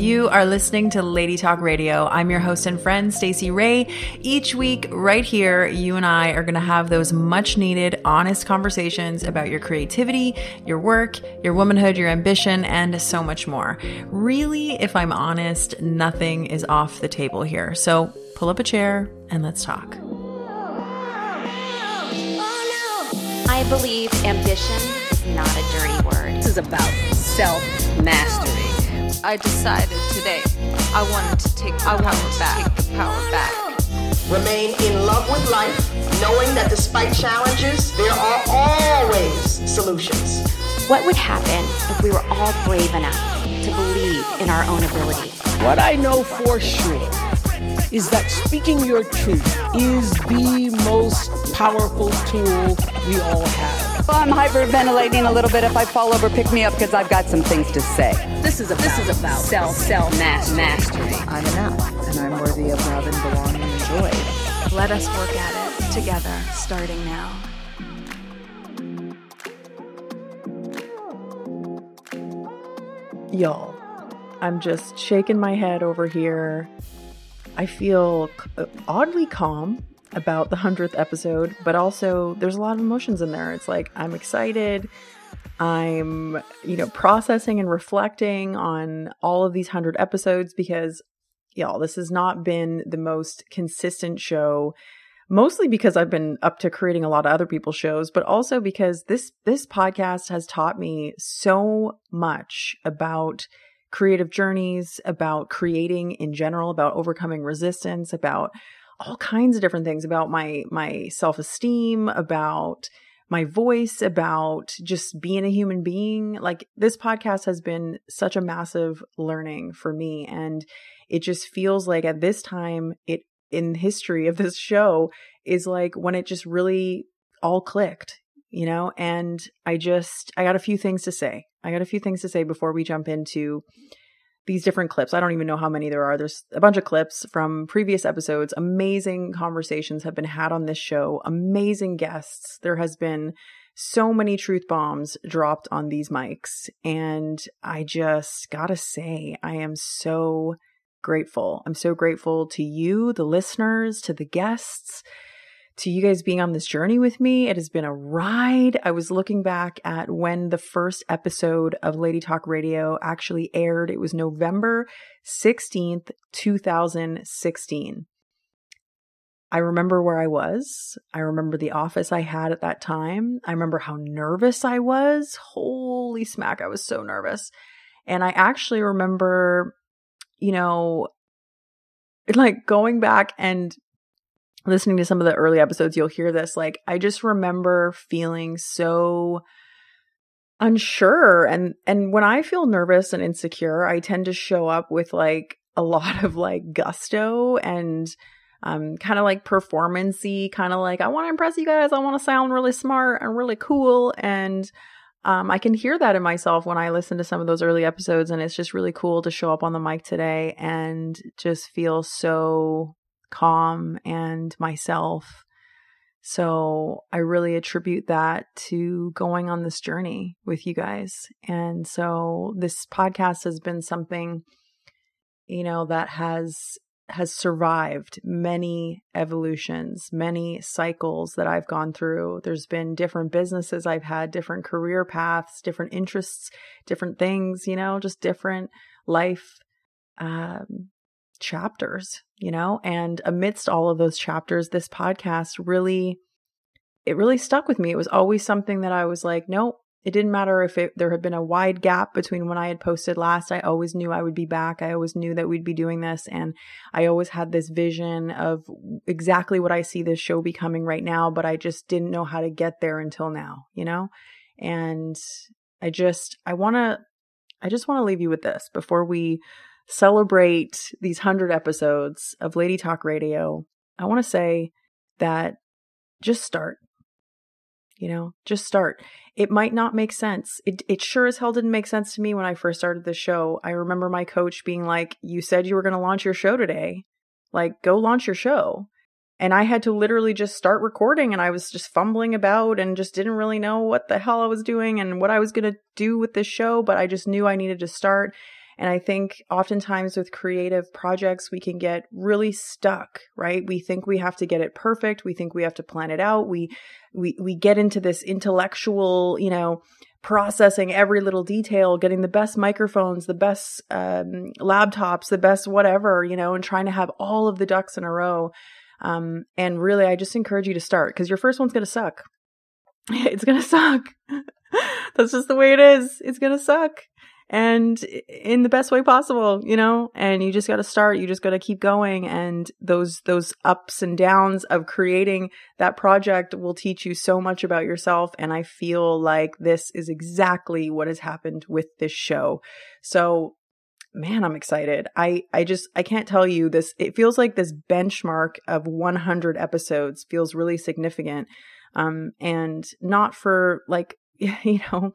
You are listening to Lady Talk Radio. I'm your host and friend, Stacey Ray. Each week, right here, you and I are going to have those much needed, honest conversations about your creativity, your work, your womanhood, your ambition, and so much more. Really, if I'm honest, nothing is off the table here. So pull up a chair and let's talk. I believe ambition is not a dirty word. This is about self mastery. I decided today I wanted to take the, I power, wanted to. Take the power back. Remain in love with life, knowing that despite challenges, there are always solutions. What would happen if we were all brave enough to believe in our own ability? What I know for sure is that speaking your truth is the most powerful tool we all have. Well, I'm hyperventilating a little bit. If I fall over, pick me up because I've got some things to say. This is about, this is about self self mastery. I'm enough, and I'm worthy of love and belonging and joy. Let us work at it together, starting now. Y'all, I'm just shaking my head over here. I feel oddly calm about the 100th episode, but also there's a lot of emotions in there. It's like I'm excited. I'm, you know, processing and reflecting on all of these 100 episodes because y'all, this has not been the most consistent show mostly because I've been up to creating a lot of other people's shows, but also because this this podcast has taught me so much about creative journeys, about creating in general, about overcoming resistance, about all kinds of different things about my my self-esteem, about my voice, about just being a human being. Like this podcast has been such a massive learning for me and it just feels like at this time it in history of this show is like when it just really all clicked, you know? And I just, I got a few things to say. I got a few things to say before we jump into these different clips. I don't even know how many there are. There's a bunch of clips from previous episodes. Amazing conversations have been had on this show, amazing guests. There has been so many truth bombs dropped on these mics. And I just gotta say, I am so grateful. I'm so grateful to you, the listeners, to the guests, to you guys being on this journey with me. It has been a ride. I was looking back at when the first episode of Lady Talk Radio actually aired. It was November 16th, 2016. I remember where I was. I remember the office I had at that time. I remember how nervous I was. Holy smack, I was so nervous. And I actually remember you know, like going back and listening to some of the early episodes, you'll hear this. Like, I just remember feeling so unsure and and when I feel nervous and insecure, I tend to show up with like a lot of like gusto and um kind of like performancy, kind of like I want to impress you guys, I want to sound really smart and really cool and um, I can hear that in myself when I listen to some of those early episodes, and it's just really cool to show up on the mic today and just feel so calm and myself. So I really attribute that to going on this journey with you guys. And so this podcast has been something, you know, that has has survived many evolutions, many cycles that I've gone through. There's been different businesses I've had, different career paths, different interests, different things, you know, just different life um, chapters, you know. And amidst all of those chapters, this podcast really, it really stuck with me. It was always something that I was like, nope, it didn't matter if it, there had been a wide gap between when I had posted last. I always knew I would be back. I always knew that we'd be doing this. And I always had this vision of exactly what I see this show becoming right now, but I just didn't know how to get there until now, you know? And I just, I want to, I just want to leave you with this before we celebrate these 100 episodes of Lady Talk Radio. I want to say that just start. You know just start. It might not make sense. It, it sure as hell didn't make sense to me when i first started the show. I remember my coach being like you said you were going to launch your show today. Like go launch your show. And i had to literally just start recording and i was just fumbling about and just didn't really know what the hell i was doing and what i was going to do with this show but i just knew i needed to start And I think oftentimes with creative projects, we can get really stuck, right? We think we have to get it perfect. We think we have to plan it out. We, we, we get into this intellectual, you know, processing every little detail, getting the best microphones, the best um, laptops, the best whatever, you know, and trying to have all of the ducks in a row. Um, and really, I just encourage you to start because your first one's going to suck. It's going to suck. That's just the way it is. It's going to suck. And in the best way possible, you know, and you just got to start. You just got to keep going. And those, those ups and downs of creating that project will teach you so much about yourself. And I feel like this is exactly what has happened with this show. So man, I'm excited. I, I just, I can't tell you this. It feels like this benchmark of 100 episodes feels really significant. Um, and not for like, you know,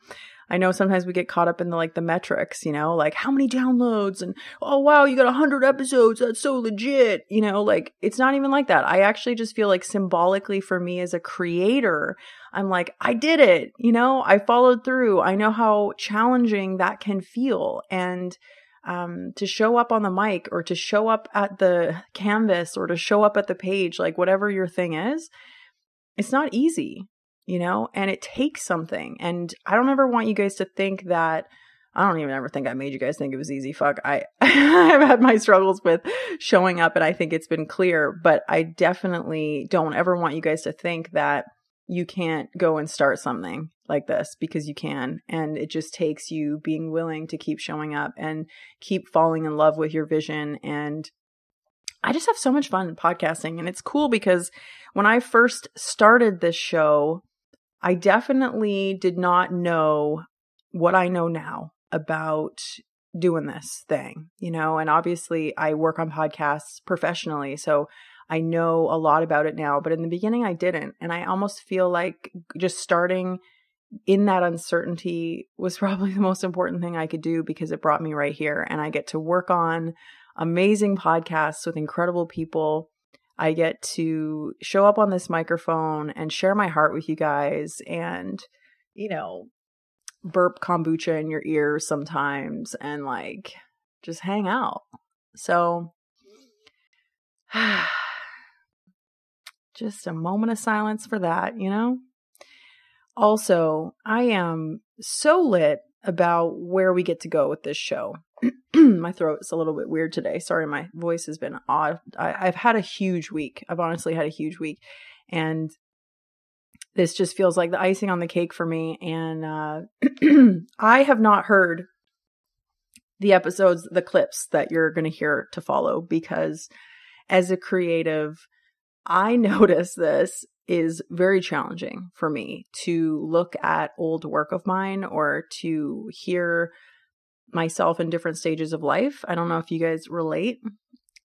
I know sometimes we get caught up in the like the metrics, you know, like how many downloads and oh wow, you got 100 episodes. That's so legit. You know, like it's not even like that. I actually just feel like symbolically for me as a creator, I'm like I did it. You know, I followed through. I know how challenging that can feel and um, to show up on the mic or to show up at the canvas or to show up at the page, like whatever your thing is, it's not easy, you know, and it takes something. And I don't ever want you guys to think that. I don't even ever think I made you guys think it was easy. Fuck. I I've had my struggles with showing up and I think it's been clear, but I definitely don't ever want you guys to think that you can't go and start something like this because you can. And it just takes you being willing to keep showing up and keep falling in love with your vision. And I just have so much fun podcasting. And it's cool because when I first started this show, I definitely did not know what I know now about doing this thing, you know, and obviously I work on podcasts professionally. So I know a lot about it now, but in the beginning I didn't. And I almost feel like just starting in that uncertainty was probably the most important thing I could do because it brought me right here. And I get to work on amazing podcasts with incredible people. I get to show up on this microphone and share my heart with you guys and, you know, burp kombucha in your ear sometimes and like just hang out. So, just a moment of silence for that, you know? Also, I am so lit about where we get to go with this show. my throat is a little bit weird today. Sorry, my voice has been odd. I, have had a huge week. I've honestly had a huge week. And this just feels like the icing on the cake for me. And uh, I have not heard the episodes, the clips that you're going to hear to follow because as a creative, I notice this is very challenging for me to look at old work of mine or to hear myself in different stages of life. I don't know if you guys relate,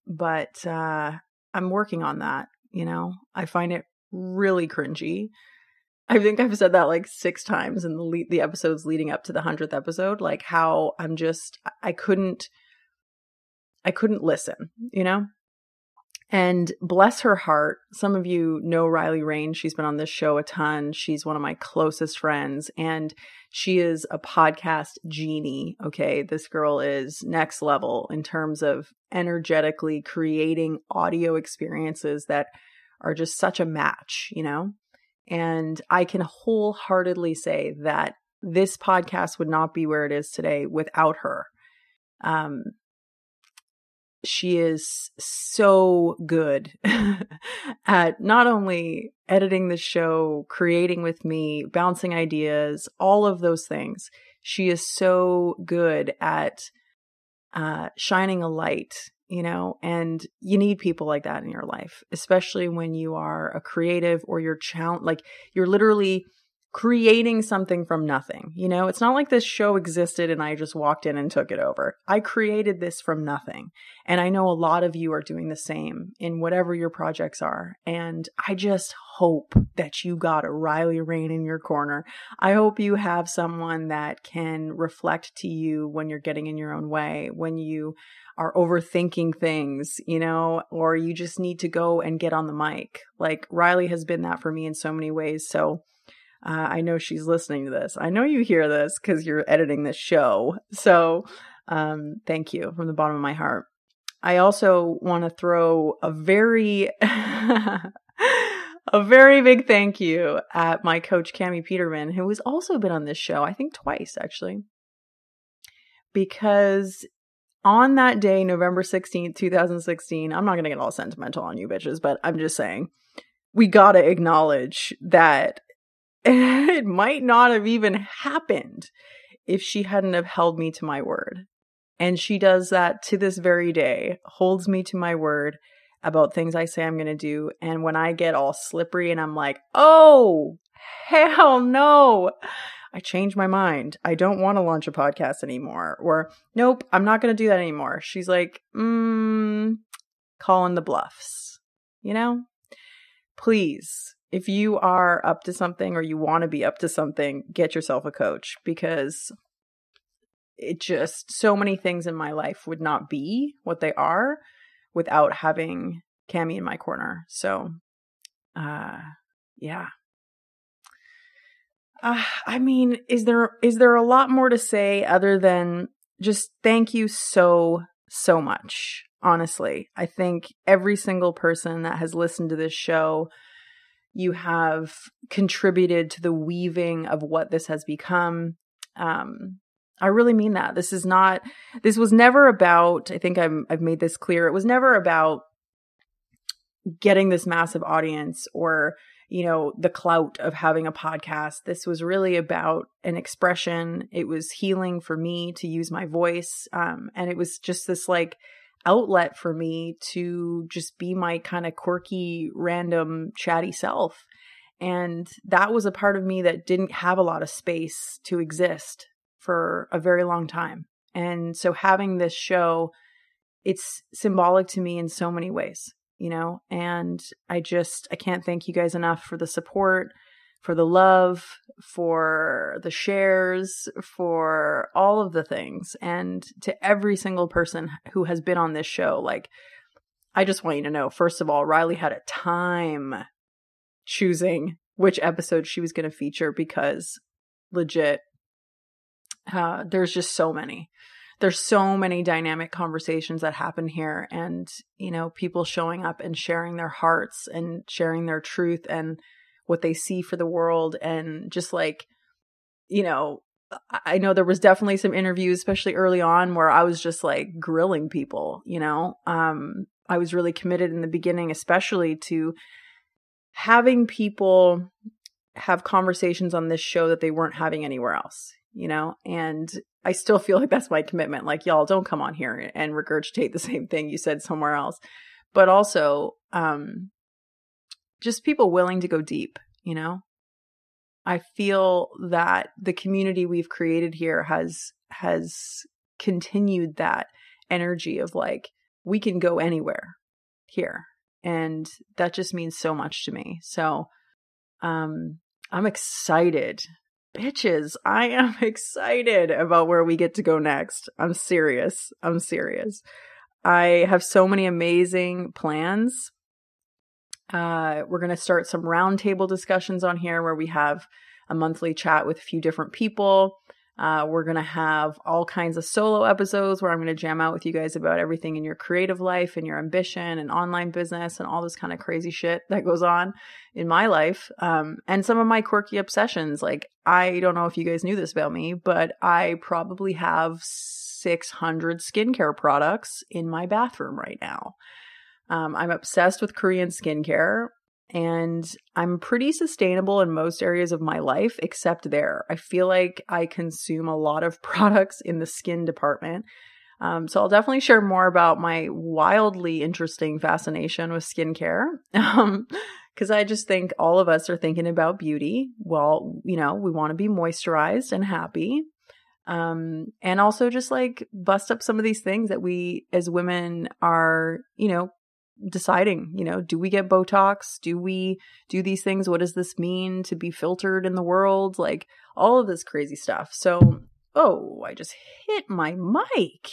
but uh, I'm working on that. You know, I find it really cringy. I think I've said that like six times in the le- the episodes leading up to the hundredth episode. Like how I'm just I couldn't I couldn't listen. You know, and bless her heart, some of you know Riley Rain. She's been on this show a ton. She's one of my closest friends, and she is a podcast genie. Okay. This girl is next level in terms of energetically creating audio experiences that are just such a match, you know? And I can wholeheartedly say that this podcast would not be where it is today without her. Um, she is so good at not only editing the show, creating with me, bouncing ideas, all of those things. She is so good at uh, shining a light, you know, and you need people like that in your life, especially when you are a creative or you're challenge, like you're literally creating something from nothing. You know, it's not like this show existed and I just walked in and took it over. I created this from nothing. And I know a lot of you are doing the same in whatever your projects are. And I just hope that you got a Riley Rain in your corner. I hope you have someone that can reflect to you when you're getting in your own way, when you are overthinking things, you know, or you just need to go and get on the mic. Like Riley has been that for me in so many ways. So, uh, I know she's listening to this. I know you hear this because you're editing this show. So Um, thank you from the bottom of my heart. I also want to throw a very a very big thank you at my coach Cami Peterman, who has also been on this show, I think twice actually. Because on that day, November 16th, 2016, I'm not going to get all sentimental on you bitches, but I'm just saying, we got to acknowledge that it might not have even happened if she hadn't have held me to my word. And she does that to this very day, holds me to my word about things I say I'm going to do. And when I get all slippery and I'm like, oh, hell no, I change my mind. I don't want to launch a podcast anymore. Or, nope, I'm not going to do that anymore. She's like, mm, calling the bluffs, you know? Please, if you are up to something or you want to be up to something, get yourself a coach because it just, so many things in my life would not be what they are without having Cami in my corner. So, uh, yeah. Uh, I mean, is there is there a lot more to say other than just thank you so so much? Honestly, I think every single person that has listened to this show, you have contributed to the weaving of what this has become. Um, I really mean that. This is not, this was never about, I think I'm, I've made this clear. It was never about getting this massive audience or, you know, the clout of having a podcast. This was really about an expression. It was healing for me to use my voice. Um, and it was just this like outlet for me to just be my kind of quirky, random, chatty self. And that was a part of me that didn't have a lot of space to exist for a very long time. And so having this show, it's symbolic to me in so many ways, you know, and I just, I can't thank you guys enough for the support, for the love, for the shares, for all of the things. And to every single person who has been on this show, like, I just want you to know, first of all, Riley had a time choosing which episode she was going to feature because legit uh, there's just so many. There's so many dynamic conversations that happen here, and you know, people showing up and sharing their hearts and sharing their truth and what they see for the world, and just like, you know, I know there was definitely some interviews, especially early on, where I was just like grilling people. You know, um, I was really committed in the beginning, especially to having people have conversations on this show that they weren't having anywhere else you know, and I still feel like that's my commitment. Like, y'all don't come on here and regurgitate the same thing you said somewhere else. But also, um, just people willing to go deep, you know? I feel that the community we've created here has has continued that energy of like we can go anywhere here and that just means so much to me. So um I'm excited bitches, I am excited about where we get to go next. I'm serious. I'm serious. I have so many amazing plans. Uh, we're going to start some roundtable discussions on here where we have a monthly chat with a few different people. Uh, we're going to have all kinds of solo episodes where I'm going to jam out with you guys about everything in your creative life and your ambition and online business and all this kind of crazy shit that goes on in my life. Um, and some of my quirky obsessions. Like, I don't know if you guys knew this about me, but I probably have 600 skincare products in my bathroom right now. Um, I'm obsessed with Korean skincare and I'm pretty sustainable in most areas of my life except there. I feel like I consume a lot of products in the skin department. Um, so I'll definitely share more about my wildly interesting fascination with skincare. Um, because I just think all of us are thinking about beauty. Well, you know, we want to be moisturized and happy. Um, and also just like bust up some of these things that we as women are, you know, deciding, you know, do we get Botox? Do we do these things? What does this mean to be filtered in the world? Like all of this crazy stuff. So, oh, I just hit my mic.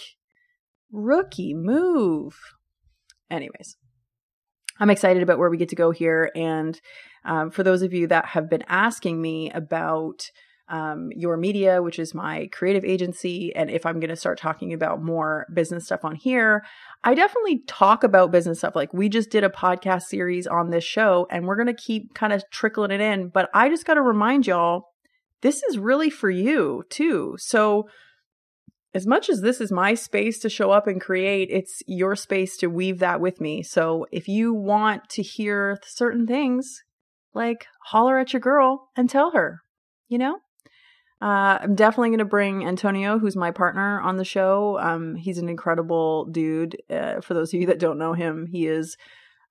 Rookie move. Anyways, I'm excited about where we get to go here. And um, for those of you that have been asking me about um, Your Media, which is my creative agency. And if I'm going to start talking about more business stuff on here, I definitely talk about business stuff. Like we just did a podcast series on this show and we're going to keep kind of trickling it in. But I just got to remind y'all, this is really for you too. So, as much as this is my space to show up and create, it's your space to weave that with me. So if you want to hear certain things, like holler at your girl and tell her, you know? Uh, I'm definitely going to bring Antonio, who's my partner on the show. Um, he's an incredible dude. Uh, for those of you that don't know him, he is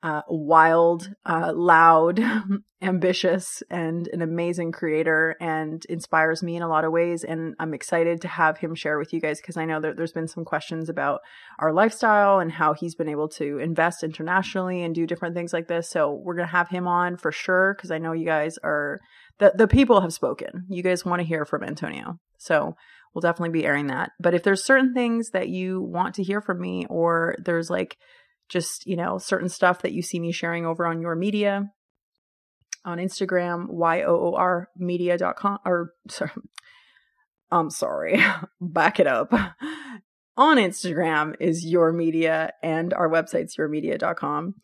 uh, wild, uh, loud, ambitious, and an amazing creator and inspires me in a lot of ways. And I'm excited to have him share with you guys because I know that there's been some questions about our lifestyle and how he's been able to invest internationally and do different things like this. So we're going to have him on for sure because I know you guys are the, the people have spoken. You guys want to hear from Antonio. So we'll definitely be airing that. But if there's certain things that you want to hear from me or there's like, just, you know, certain stuff that you see me sharing over on your media on Instagram, Y-O-O-R media.com or sorry, I'm sorry, back it up. on Instagram is your media and our website's yourmedia.com.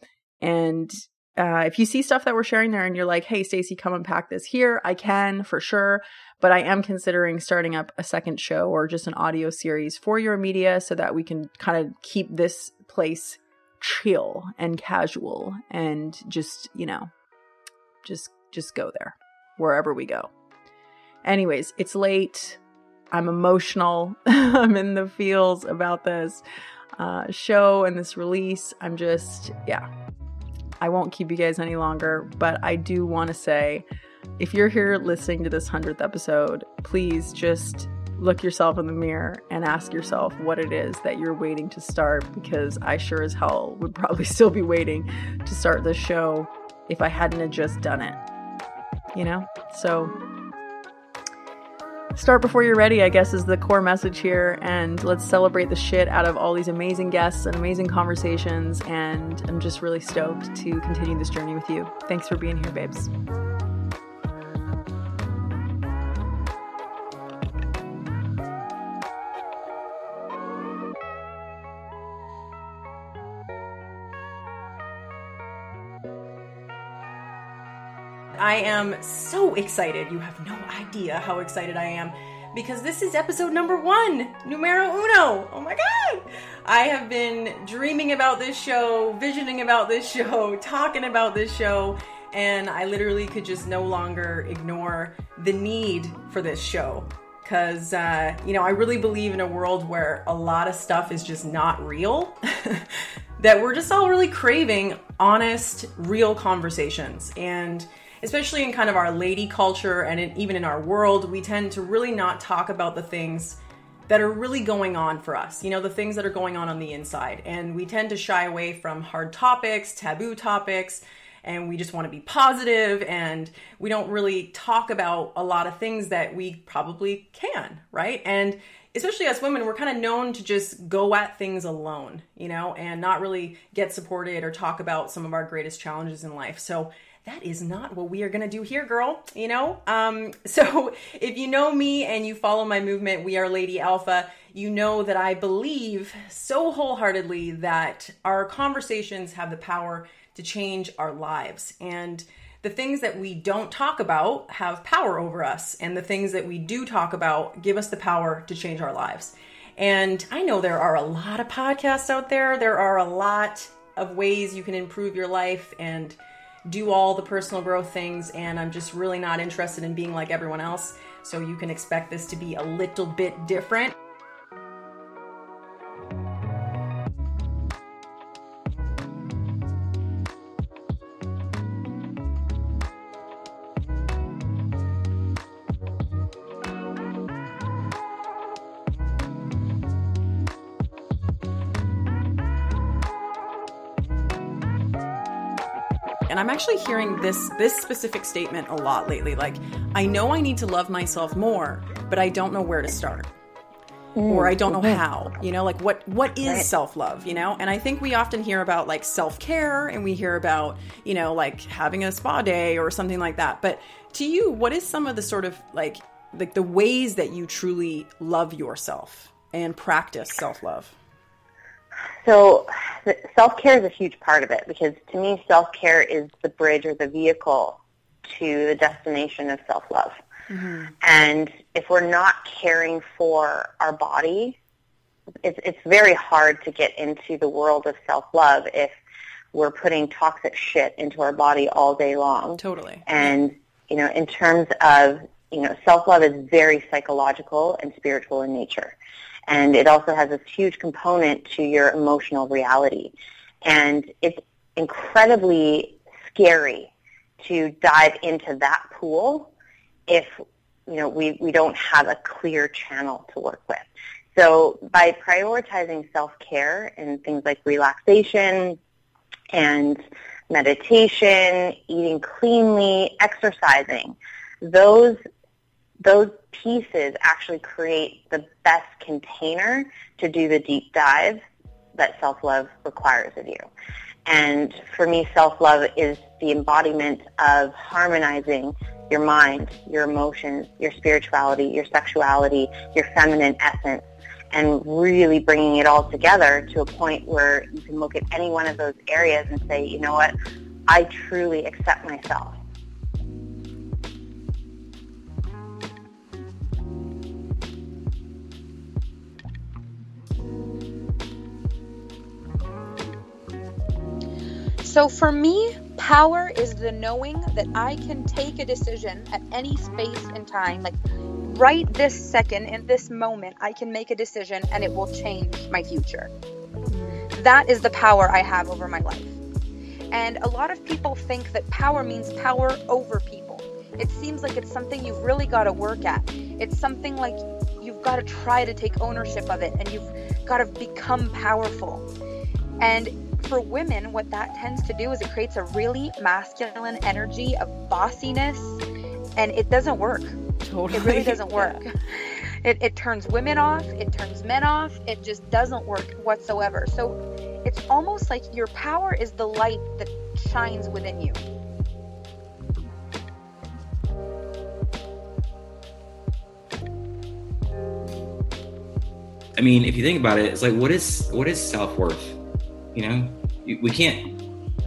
And uh, if you see stuff that we're sharing there and you're like, hey, Stacey, come unpack this here, I can for sure. But I am considering starting up a second show or just an audio series for your media so that we can kind of keep this place chill and casual and just, you know, just just go there wherever we go. Anyways, it's late. I'm emotional. I'm in the feels about this uh, show and this release. I'm just, yeah. I won't keep you guys any longer, but I do want to say if you're here listening to this 100th episode, please just look yourself in the mirror and ask yourself what it is that you're waiting to start because I sure as hell would probably still be waiting to start this show if I hadn't just done it. You know? So start before you're ready, I guess, is the core message here. And let's celebrate the shit out of all these amazing guests and amazing conversations. And I'm just really stoked to continue this journey with you. Thanks for being here, babes. I am so excited. You have no idea how excited I am because this is episode number one, numero uno. Oh my God. I have been dreaming about this show, visioning about this show, talking about this show, and I literally could just no longer ignore the need for this show. Because, uh, you know, I really believe in a world where a lot of stuff is just not real. that we're just all really craving honest, real conversations. And especially in kind of our lady culture and in, even in our world, we tend to really not talk about the things that are really going on for us, you know, the things that are going on on the inside. And we tend to shy away from hard topics, taboo topics, and we just want to be positive and we don't really talk about a lot of things that we probably can, right? And especially as women, we're kind of known to just go at things alone, you know, and not really get supported or talk about some of our greatest challenges in life. So that is not what we are going to do here, girl. You know? Um, so if you know me and you follow my movement, We Are Lady Alpha, you know that I believe so wholeheartedly that our conversations have the power to change our lives. And the things that we don't talk about have power over us. And the things that we do talk about give us the power to change our lives. And I know there are a lot of podcasts out there, there are a lot of ways you can improve your life and do all the personal growth things, and I'm just really not interested in being like everyone else. So you can expect this to be a little bit different. And I'm actually hearing this this specific statement a lot lately. Like, I know I need to love myself more, but I don't know where to start. Mm, or I don't know how. You know, like what what is right. self-love, you know? And I think we often hear about like self-care and we hear about, you know, like having a spa day or something like that. But to you, what is some of the sort of like like the ways that you truly love yourself and practice self-love so self care is a huge part of it because to me, self care is the bridge or the vehicle to the destination of self love. Mm-hmm. And if we're not caring for our body, it's, it's very hard to get into the world of self love if we're putting toxic shit into our body all day long. Totally. And, you know, in terms of, you know, self love is very psychological and spiritual in nature. And it also has this huge component to your emotional reality. And it's incredibly scary to dive into that pool if you know we, we don't have a clear channel to work with. So by prioritizing self-care and things like relaxation and meditation, eating cleanly, exercising, those those pieces actually create the best container to do the deep dive that self-love requires of you. And for me, self-love is the embodiment of harmonizing your mind, your emotions, your spirituality, your sexuality, your feminine essence, and really bringing it all together to a point where you can look at any one of those areas and say, you know what, I truly accept myself. So for me, power is the knowing that I can take a decision at any space and time. Like right this second, in this moment, I can make a decision and it will change my future. That is the power I have over my life. And a lot of people think that power means power over people. It seems like it's something you've really got to work at. It's something like you've got to try to take ownership of it and you've got to become powerful. And for women, what that tends to do is it creates a really masculine energy of bossiness, and it doesn't work. Totally. It really doesn't work. Yeah. It, it turns women off, it turns men off, it just doesn't work whatsoever. So it's almost like your power is the light that shines within you. I mean, if you think about it, it's like what is what is self worth? You know, we can't.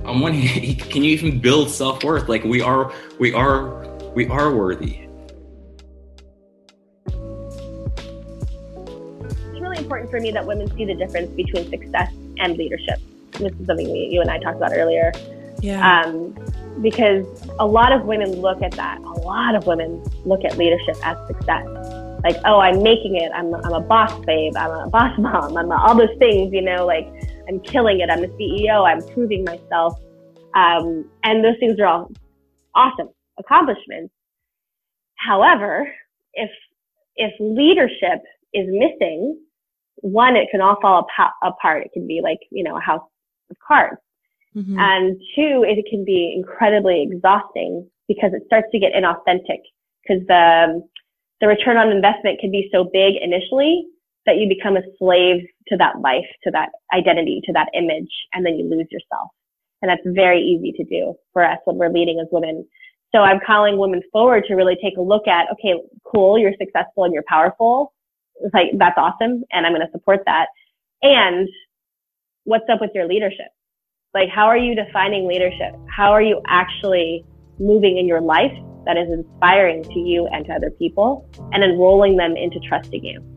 On one hand, can you even build self worth? Like we are, we are, we are worthy. It's really important for me that women see the difference between success and leadership. This is something we, you and I talked about earlier. Yeah. Um, because a lot of women look at that. A lot of women look at leadership as success. Like, oh, I'm making it. I'm, I'm a boss babe. I'm a boss mom. I'm a, all those things, you know, like I'm killing it. I'm a CEO. I'm proving myself. Um, and those things are all awesome accomplishments. However, if, if leadership is missing, one, it can all fall apart. It can be like, you know, a house of cards. Mm-hmm. And two, it can be incredibly exhausting because it starts to get inauthentic because the, the return on investment can be so big initially that you become a slave to that life, to that identity, to that image, and then you lose yourself. And that's very easy to do for us when we're leading as women. So I'm calling women forward to really take a look at, okay, cool, you're successful and you're powerful. It's like, that's awesome. And I'm going to support that. And what's up with your leadership? Like, how are you defining leadership? How are you actually moving in your life that is inspiring to you and to other people and enrolling them into trusting you?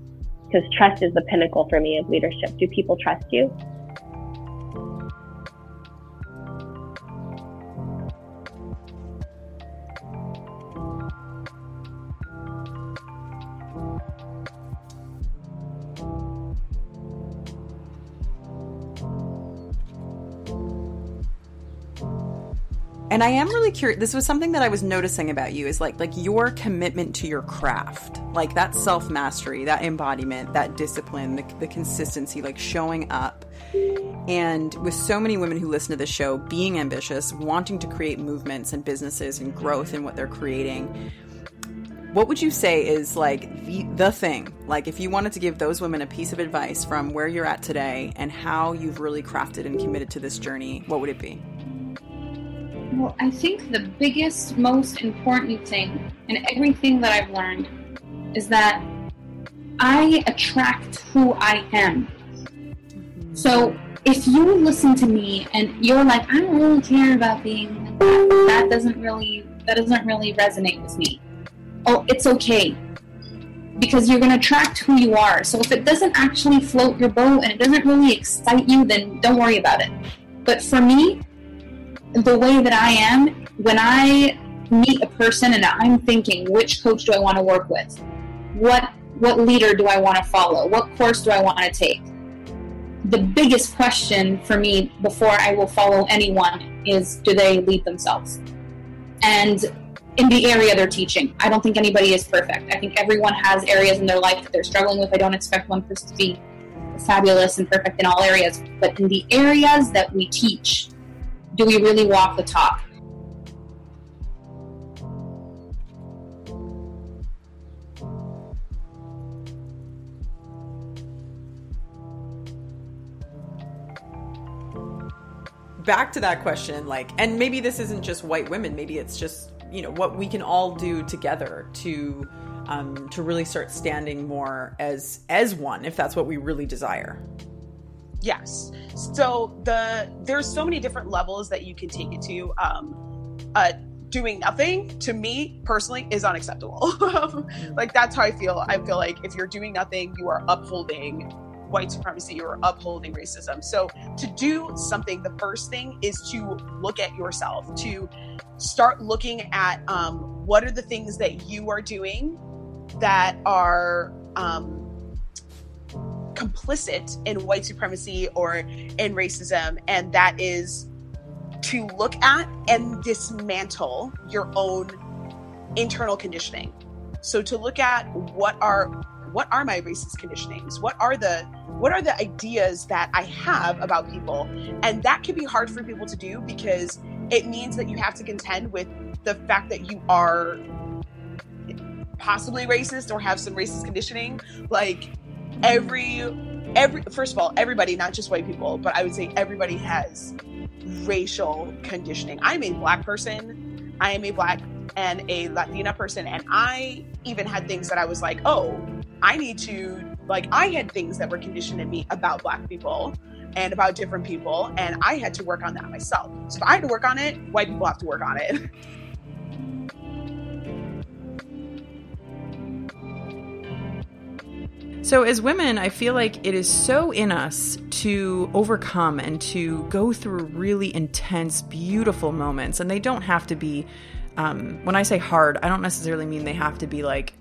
Because trust is the pinnacle for me of leadership. Do people trust you? And I am really curious. This was something that I was noticing about you is like like your commitment to your craft, like that self mastery, that embodiment, that discipline, the, the consistency, like showing up. And with so many women who listen to this show, being ambitious, wanting to create movements and businesses and growth in what they're creating, what would you say is like the, the thing? Like, if you wanted to give those women a piece of advice from where you're at today and how you've really crafted and committed to this journey, what would it be? Well, I think the biggest, most important thing in everything that I've learned is that I attract who I am. So if you listen to me and you're like, I don't really care about being like that, that doesn't really that doesn't really resonate with me. Oh, it's okay. Because you're gonna attract who you are. So if it doesn't actually float your boat and it doesn't really excite you, then don't worry about it. But for me, the way that I am, when I meet a person and I'm thinking, which coach do I want to work with? What what leader do I want to follow? What course do I want to take? The biggest question for me before I will follow anyone is do they lead themselves? And in the area they're teaching, I don't think anybody is perfect. I think everyone has areas in their life that they're struggling with. I don't expect one person to be fabulous and perfect in all areas, but in the areas that we teach, do we really walk the talk? back to that question like and maybe this isn't just white women maybe it's just you know what we can all do together to um, to really start standing more as as one if that's what we really desire yes. So the there's so many different levels that you can take it to. Um uh doing nothing to me personally is unacceptable. Like that's how i feel. I feel like if you're doing nothing you are upholding white supremacy or upholding racism. So, to do something, the first thing is to look at yourself, to start looking at um, what are the things that you are doing that are um, complicit in white supremacy or in racism, and that is to look at and dismantle your own internal conditioning. So to look at what are what are my racist conditionings? What are the what are the ideas that I have about people? And that can be hard for people to do because it means that you have to contend with the fact that you are possibly racist or have some racist conditioning. Like every every first of all, everybody, not just white people, but I would say everybody has racial conditioning. I'm a black person. I am a black and a Latina person, and I even had things that I was like, oh, I need to like I had things that were conditioned in me about black people and about different people and I had to work on that myself. So if I had to work on it, white people have to work on it. So, as women, I feel like it is so in us to overcome and to go through really intense, beautiful moments. And they don't have to be, um, when I say hard, I don't necessarily mean they have to be like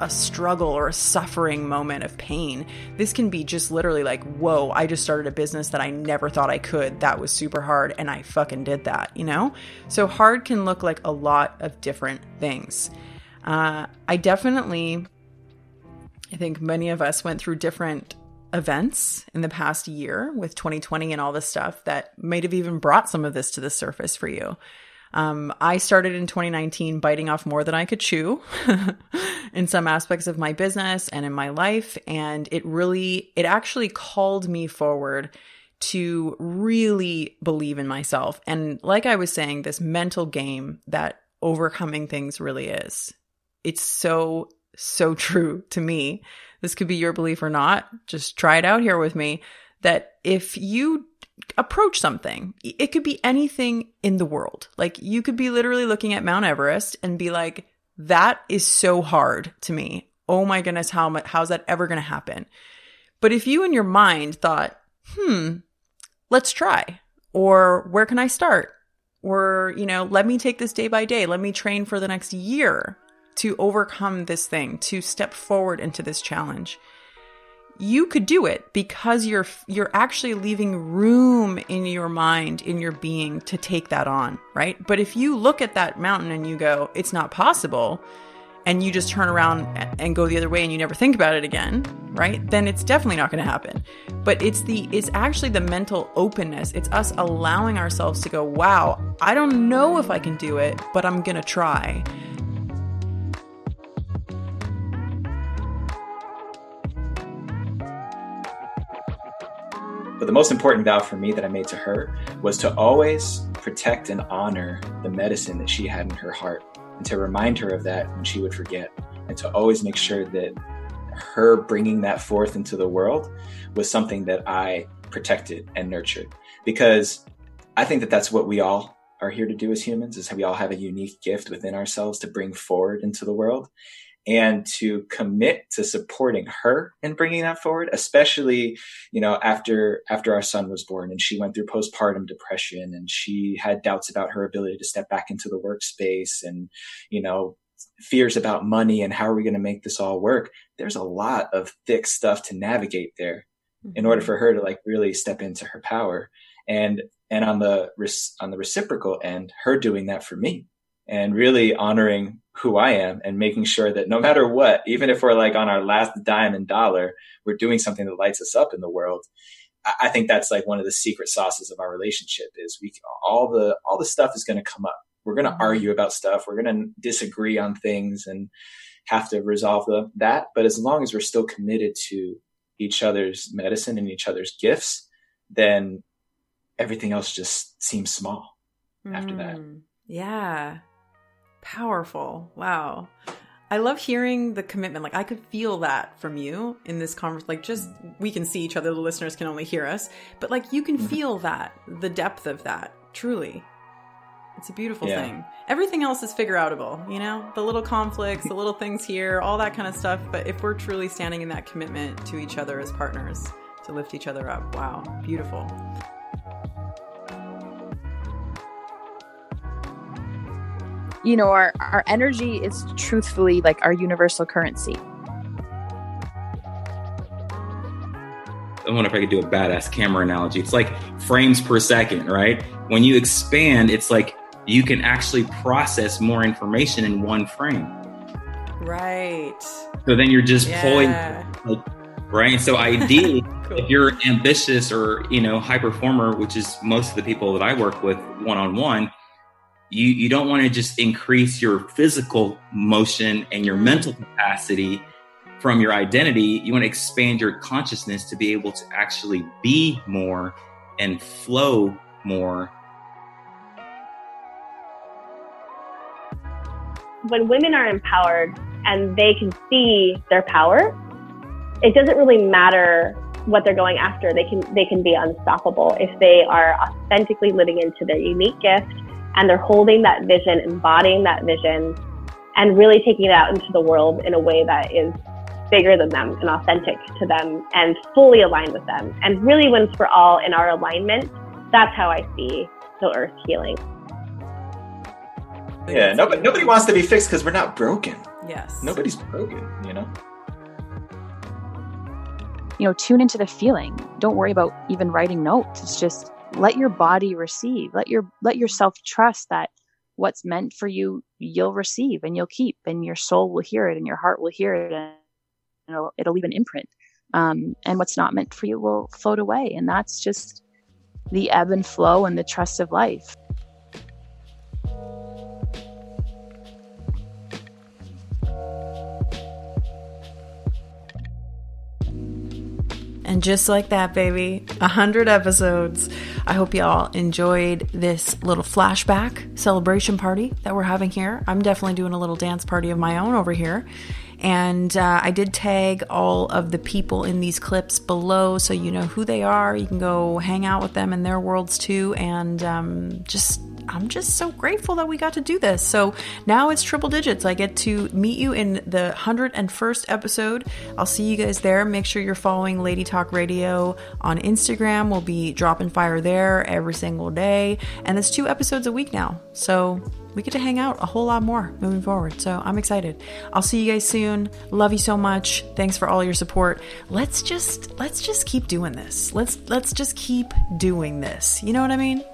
a struggle or a suffering moment of pain. This can be just literally like, whoa, I just started a business that I never thought I could. That was super hard and I fucking did that, you know? So hard can look like a lot of different things. Uh, I definitely, I think many of us went through different events in the past year with 2020 and all this stuff that might have even brought some of this to the surface for you. Um, I started in 2019 biting off more than I could chew in some aspects of my business and in my life. And it really, it actually called me forward to really believe in myself. And like I was saying, this mental game that overcoming things really is. It's so, so true to me. This could be your belief or not. Just try it out here with me that if you approach something. It could be anything in the world. Like you could be literally looking at Mount Everest and be like, that is so hard to me. Oh my goodness, how how's that ever going to happen? But if you in your mind thought, hmm, let's try, or where can I start? Or, you know, let me take this day by day. Let me train for the next year to overcome this thing, to step forward into this challenge. You could do it because you're you're actually leaving room in your mind in your being to take that on right? But if you look at that mountain and you go it's not possible and you just turn around and go the other way and you never think about it again right? Then it's definitely not going to happen. But it's the it's actually the mental openness. It's us allowing ourselves to go wow i don't know if i can do it but i'm going to try But the most important vow for me that I made to her was to always protect and honor the medicine that she had in her heart and to remind her of that when she would forget. and to always make sure that her bringing that forth into the world was something that I protected and nurtured because I think that that's what we all are here to do as humans is we all have a unique gift within ourselves to bring forward into the world and to commit to supporting her in bringing that forward especially you know after after our son was born and she went through postpartum depression and she had doubts about her ability to step back into the workspace and you know fears about money and how are we going to make this all work. There's a lot of thick stuff to navigate there mm-hmm. in order for her to like really step into her power. And and on the on the reciprocal end her doing that for me and really honoring who I am and making sure that no matter what, even if we're like on our last dime and dollar, we're doing something that lights us up in the world. I think that's like one of the secret sauces of our relationship is we all the all the stuff is going to come up. We're going to mm-hmm. argue about stuff. We're going to disagree on things and have to resolve the, that. But as long as we're still committed to each other's medicine and each other's gifts, then everything else just seems small mm. after that. Mm. Yeah. Powerful. Wow. I love hearing the commitment. Like I could feel that from you in this conversation. Like just we can see each other. The listeners can only hear us, but like you can mm-hmm. feel that the depth of that. Truly, it's a beautiful yeah. thing. Everything else is figure outable. You know, the little conflicts, the little things here, all that kind of stuff. But if we're truly standing in that commitment to each other as partners to lift each other up, wow, beautiful. You know our our energy is truthfully like our universal currency I wonder if I could do a badass camera analogy. It's like frames per second, right? When you expand, it's like you can actually process more information in one frame. Right. So then you're just yeah. pulling, like, right? So ideally, cool. if you're ambitious or you know high performer, which is most of the people that I work with one on one, you you don't want to just increase your physical motion and your mental capacity from your identity. You want to expand your consciousness to be able to actually be more and flow more. When women are empowered and they can see their power it doesn't really matter what they're going after. They can they can be unstoppable if they are authentically living into their unique gift and they're holding that vision, embodying that vision, and really taking it out into the world in a way that is bigger than them and authentic to them and fully aligned with them. And really, once we're all in our alignment, that's how I see the earth healing. Yeah, nobody, nobody wants to be fixed because we're not broken. Yes. Nobody's broken, you know? You know, tune into the feeling. Don't worry about even writing notes. It's just let your body receive. Let your let yourself trust that what's meant for you you'll receive and you'll keep and your soul will hear it and your heart will hear it and it'll, it'll leave an imprint. Um, and what's not meant for you will float away. And that's just the ebb and flow and the trust of life just like that, baby, 100 episodes. I hope y'all enjoyed this little flashback celebration party that we're having here. I'm definitely doing a little dance party of my own over here. And uh, I did tag all of the people in these clips below so you know who they are. You can go hang out with them in their worlds too and um, just I'm just so grateful that we got to do this. So now it's triple digits. I get to meet you in the 101st episode. I'll see you guys there. Make sure you're following Lady Talk Radio on Instagram. We'll be dropping fire there every single day. And it's two episodes a week now. So we get to hang out a whole lot more moving forward. So I'm excited. I'll see you guys soon. Love you so much. Thanks for all your support. Let's just let's just keep doing this. Let's let's just keep doing this. You know what I mean?